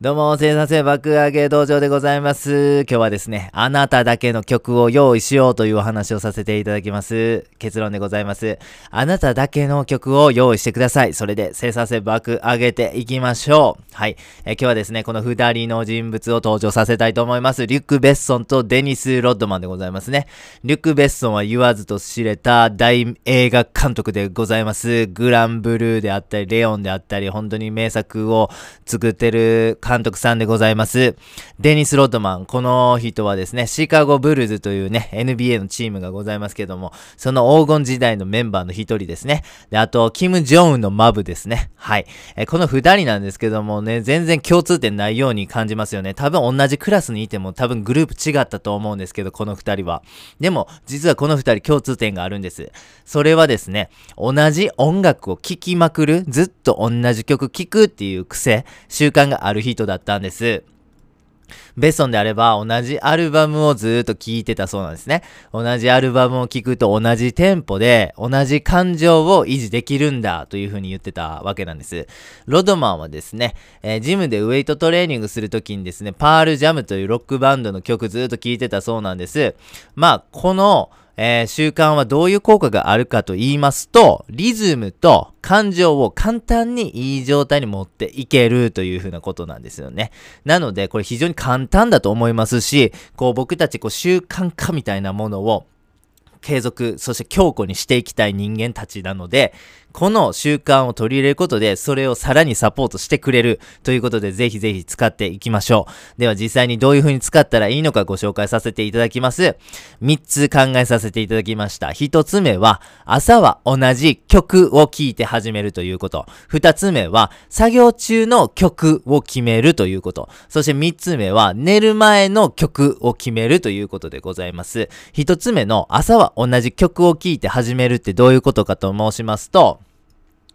どうも、生産性爆上げ道場でございます。今日はですね、あなただけの曲を用意しようというお話をさせていただきます。結論でございます。あなただけの曲を用意してください。それで生産性爆上げていきましょう。はい。え今日はですね、この二人の人物を登場させたいと思います。リュック・ベッソンとデニス・ロッドマンでございますね。リュック・ベッソンは言わずと知れた大映画監督でございます。グランブルーであったり、レオンであったり、本当に名作を作ってる監督さんでございます。デニス・ロッドマン。この人はですね、シカゴブルーズというね、NBA のチームがございますけども、その黄金時代のメンバーの一人ですね。で、あと、キム・ジョンウンのマブですね。はい。えこの二人なんですけどもね、全然共通点ないように感じますよね。多分同じクラスにいても多分グループ違ったと思うんですけど、この二人は。でも、実はこの二人共通点があるんです。それはですね、同じ音楽を聴きまくる、ずっと同じ曲聴くっていう癖、習慣がある人だったんです。ベッソンであれば同じアルバムをずっと聴いてたそうなんですね。同じアルバムを聴くと同じテンポで同じ感情を維持できるんだというふうに言ってたわけなんです。ロドマンはですね、えー、ジムでウェイトトレーニングするときにですね、パールジャムというロックバンドの曲ずっと聴いてたそうなんです。まあ、この、えー、習慣はどういう効果があるかと言いますと、リズムと感情を簡単にいい状態に持っていけるというふうなことなんですよね。なので、これ非常に簡単だと思いますし、こう僕たちこう習慣化みたいなものを継続、そして強固にしていきたい人間たちなので、この習慣を取り入れることで、それをさらにサポートしてくれるということで、ぜひぜひ使っていきましょう。では実際にどういう風に使ったらいいのかご紹介させていただきます。3つ考えさせていただきました。1つ目は、朝は同じ曲を聴いて始めるということ。2つ目は、作業中の曲を決めるということ。そして3つ目は、寝る前の曲を決めるということでございます。1つ目の、朝は同じ曲を聴いて始めるってどういうことかと申しますと、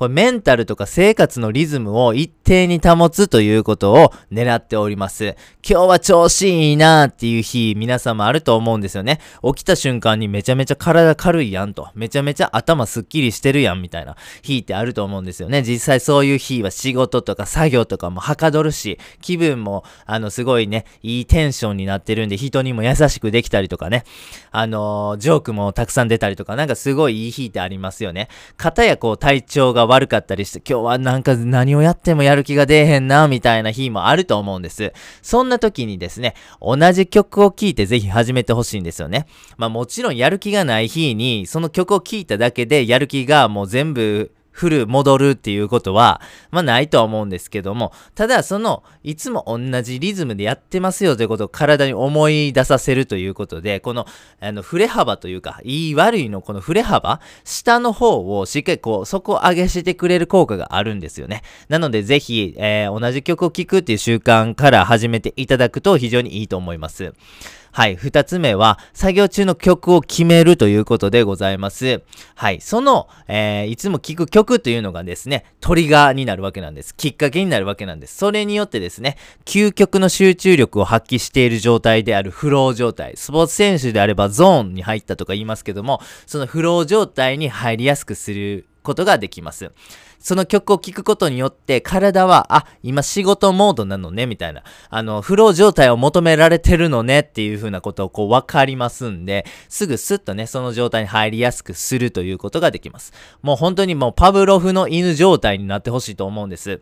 これメンタルとか生活のリズムを一定に保つということを狙っております。今日は調子いいなーっていう日、皆様あると思うんですよね。起きた瞬間にめちゃめちゃ体軽いやんと。めちゃめちゃ頭すっきりしてるやんみたいな日ってあると思うんですよね。実際そういう日は仕事とか作業とかもはかどるし、気分もあのすごいね、いいテンションになってるんで人にも優しくできたりとかね。あのー、ジョークもたくさん出たりとか、なんかすごいいい日ってありますよね。片やこう体調が悪かったりして、今日はなんか何をやってもやる気が出えへんな、みたいな日もあると思うんです。そんな時にですね、同じ曲を聴いてぜひ始めてほしいんですよね。まあもちろんやる気がない日に、その曲を聴いただけでやる気がもう全部振る、戻るっていうことは、まあないとは思うんですけども、ただその、いつも同じリズムでやってますよということを体に思い出させるということで、この、あの、振れ幅というか、いい悪いのこの振れ幅、下の方をしっかりこう、底上げしてくれる効果があるんですよね。なのでぜひ、えー、同じ曲を聴くっていう習慣から始めていただくと非常にいいと思います。はい。二つ目は、作業中の曲を決めるということでございます。はい。その、えー、いつも聴く曲というのがですね、トリガーになるわけなんです。きっかけになるわけなんです。それによってですね、究極の集中力を発揮している状態であるフロー状態。スポーツ選手であればゾーンに入ったとか言いますけども、そのフロー状態に入りやすくすることができます。その曲を聴くことによって体は、あ、今仕事モードなのね、みたいな。あの、フロー状態を求められてるのねっていう風なことをこう分かりますんで、すぐスッとね、その状態に入りやすくするということができます。もう本当にもうパブロフの犬状態になってほしいと思うんです。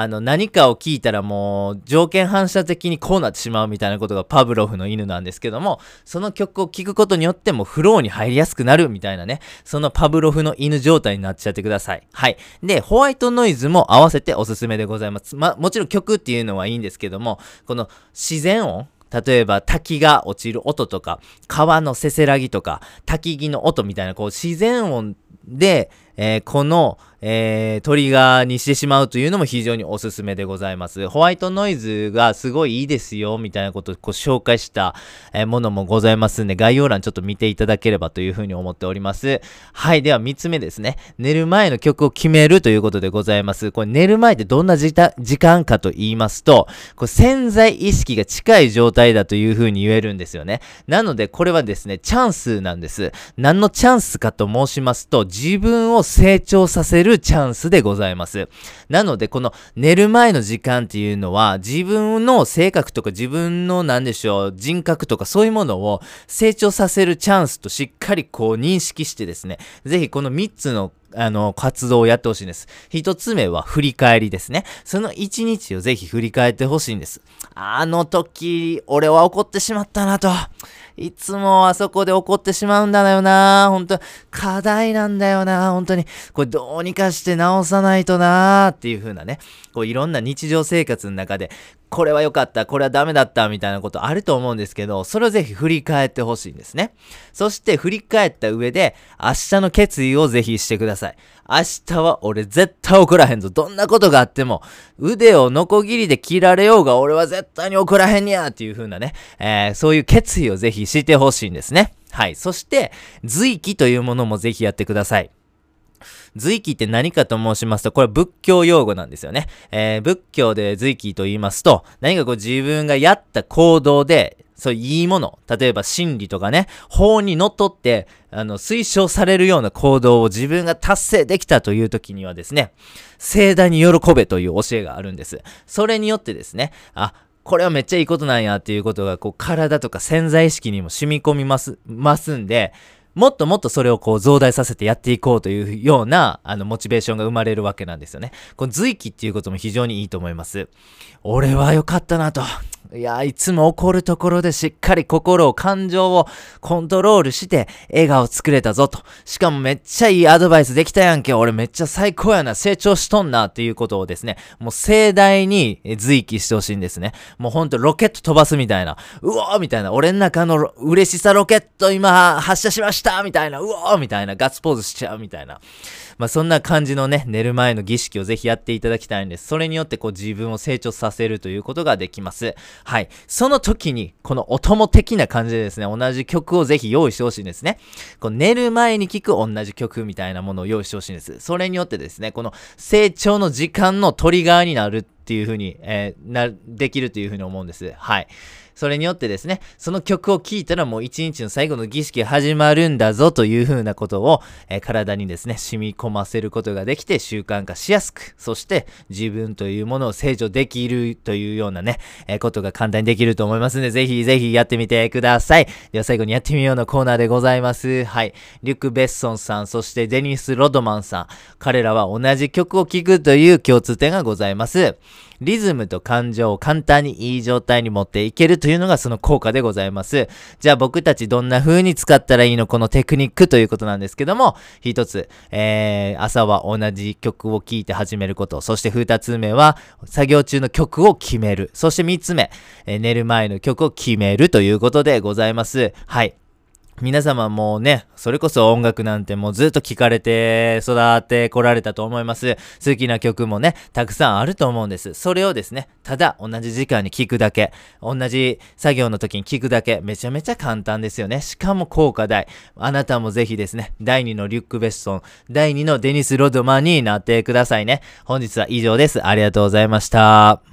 あの、何かを聞いたらもう、条件反射的にこうなってしまうみたいなことがパブロフの犬なんですけども、その曲を聴くことによってもフローに入りやすくなるみたいなね、そのパブロフの犬状態になっちゃってください。はい。で、ホワイトノイズも合わせておすすめでございます。ま、もちろん曲っていうのはいいんですけども、この自然音例えば滝が落ちる音とか、川のせせらぎとか、滝木の音みたいな、こう自然音で、えー、この、えー、トリガーにしてしまうというのも非常におすすめでございます。ホワイトノイズがすごいいいですよ、みたいなことをこう紹介した、えー、ものもございますんで、概要欄ちょっと見ていただければというふうに思っております。はい、では3つ目ですね。寝る前の曲を決めるということでございます。これ寝る前ってどんな時間かと言いますと、これ潜在意識が近い状態だというふうに言えるんですよね。なので、これはですね、チャンスなんです。何のチャンスかと申しますと、自分を成長させるチャンスでございます。なので、この寝る前の時間っていうのは、自分の性格とか自分の何でしょう、人格とかそういうものを成長させるチャンスとしっかりこう認識してですね、ぜひこの3つのあの、活動をやってほしいんです。一つ目は振り返りですね。その一日をぜひ振り返ってほしいんです。あの時、俺は怒ってしまったなと。いつもあそこで怒ってしまうんだよな。本当課題なんだよな。本当に。これどうにかして直さないとな。っていう風なね。こういろんな日常生活の中で、これは良かった、これはダメだった、みたいなことあると思うんですけど、それをぜひ振り返ってほしいんですね。そして振り返った上で、明日の決意をぜひしてください。明日は俺絶対怒らへんぞ。どんなことがあっても、腕をノコギリで切られようが俺は絶対に怒らへんにゃっていう風なね、えー、そういう決意をぜひしてほしいんですね。はい。そして、随記というものもぜひやってください。随記って何かと申しますと、これは仏教用語なんですよね。えー、仏教で随記と言いますと、何かこう自分がやった行動で、そういいもの、例えば真理とかね、法にのっとって、あの、推奨されるような行動を自分が達成できたという時にはですね、盛大に喜べという教えがあるんです。それによってですね、あ、これはめっちゃいいことなんやっていうことが、こう、体とか潜在意識にも染み込みます、ますんで、もっともっとそれをこう増大させてやっていこうというような、あの、モチベーションが生まれるわけなんですよね。この随記っていうことも非常にいいと思います。俺は良かったなと。いや、いつも怒るところでしっかり心を、感情をコントロールして笑顔作れたぞと。しかもめっちゃいいアドバイスできたやんけ。俺めっちゃ最高やな。成長しとんなっていうことをですね、もう盛大に随記してほしいんですね。もうほんとロケット飛ばすみたいな。うおーみたいな。俺の中の嬉しさロケット今発射しましたみたいな。うおーみたいな。ガッツポーズしちゃうみたいな。まあ、そんな感じのね、寝る前の儀式をぜひやっていただきたいんです。それによってこう自分を成長させるということができます。はい。その時に、この音も的な感じでですね、同じ曲をぜひ用意してほしいんですね。こう寝る前に聴く同じ曲みたいなものを用意してほしいんです。それによってですね、この成長の時間のトリガーになるっていう風に、えー、な、できるという風に思うんです。はい。それによってですね、その曲を聴いたらもう一日の最後の儀式始まるんだぞという風なことを、え、体にですね、染み込ませることができて習慣化しやすく、そして自分というものを成長できるというようなね、え、ことが簡単にできると思いますので、ぜひぜひやってみてください。では最後にやってみようのコーナーでございます。はい。リュック・ベッソンさん、そしてデニス・ロドマンさん。彼らは同じ曲を聴くという共通点がございます。リズムと感情を簡単にいい状態に持っていけるというのがその効果でございます。じゃあ僕たちどんな風に使ったらいいのこのテクニックということなんですけども、一つ、えー、朝は同じ曲を聴いて始めること。そして二つ目は、作業中の曲を決める。そして三つ目、えー、寝る前の曲を決めるということでございます。はい。皆様もね、それこそ音楽なんてもうずっと聴かれて育ってこられたと思います。好きな曲もね、たくさんあると思うんです。それをですね、ただ同じ時間に聴くだけ、同じ作業の時に聴くだけ、めちゃめちゃ簡単ですよね。しかも効果大。あなたもぜひですね、第2のリュック・ベッソン、第2のデニス・ロドマンになってくださいね。本日は以上です。ありがとうございました。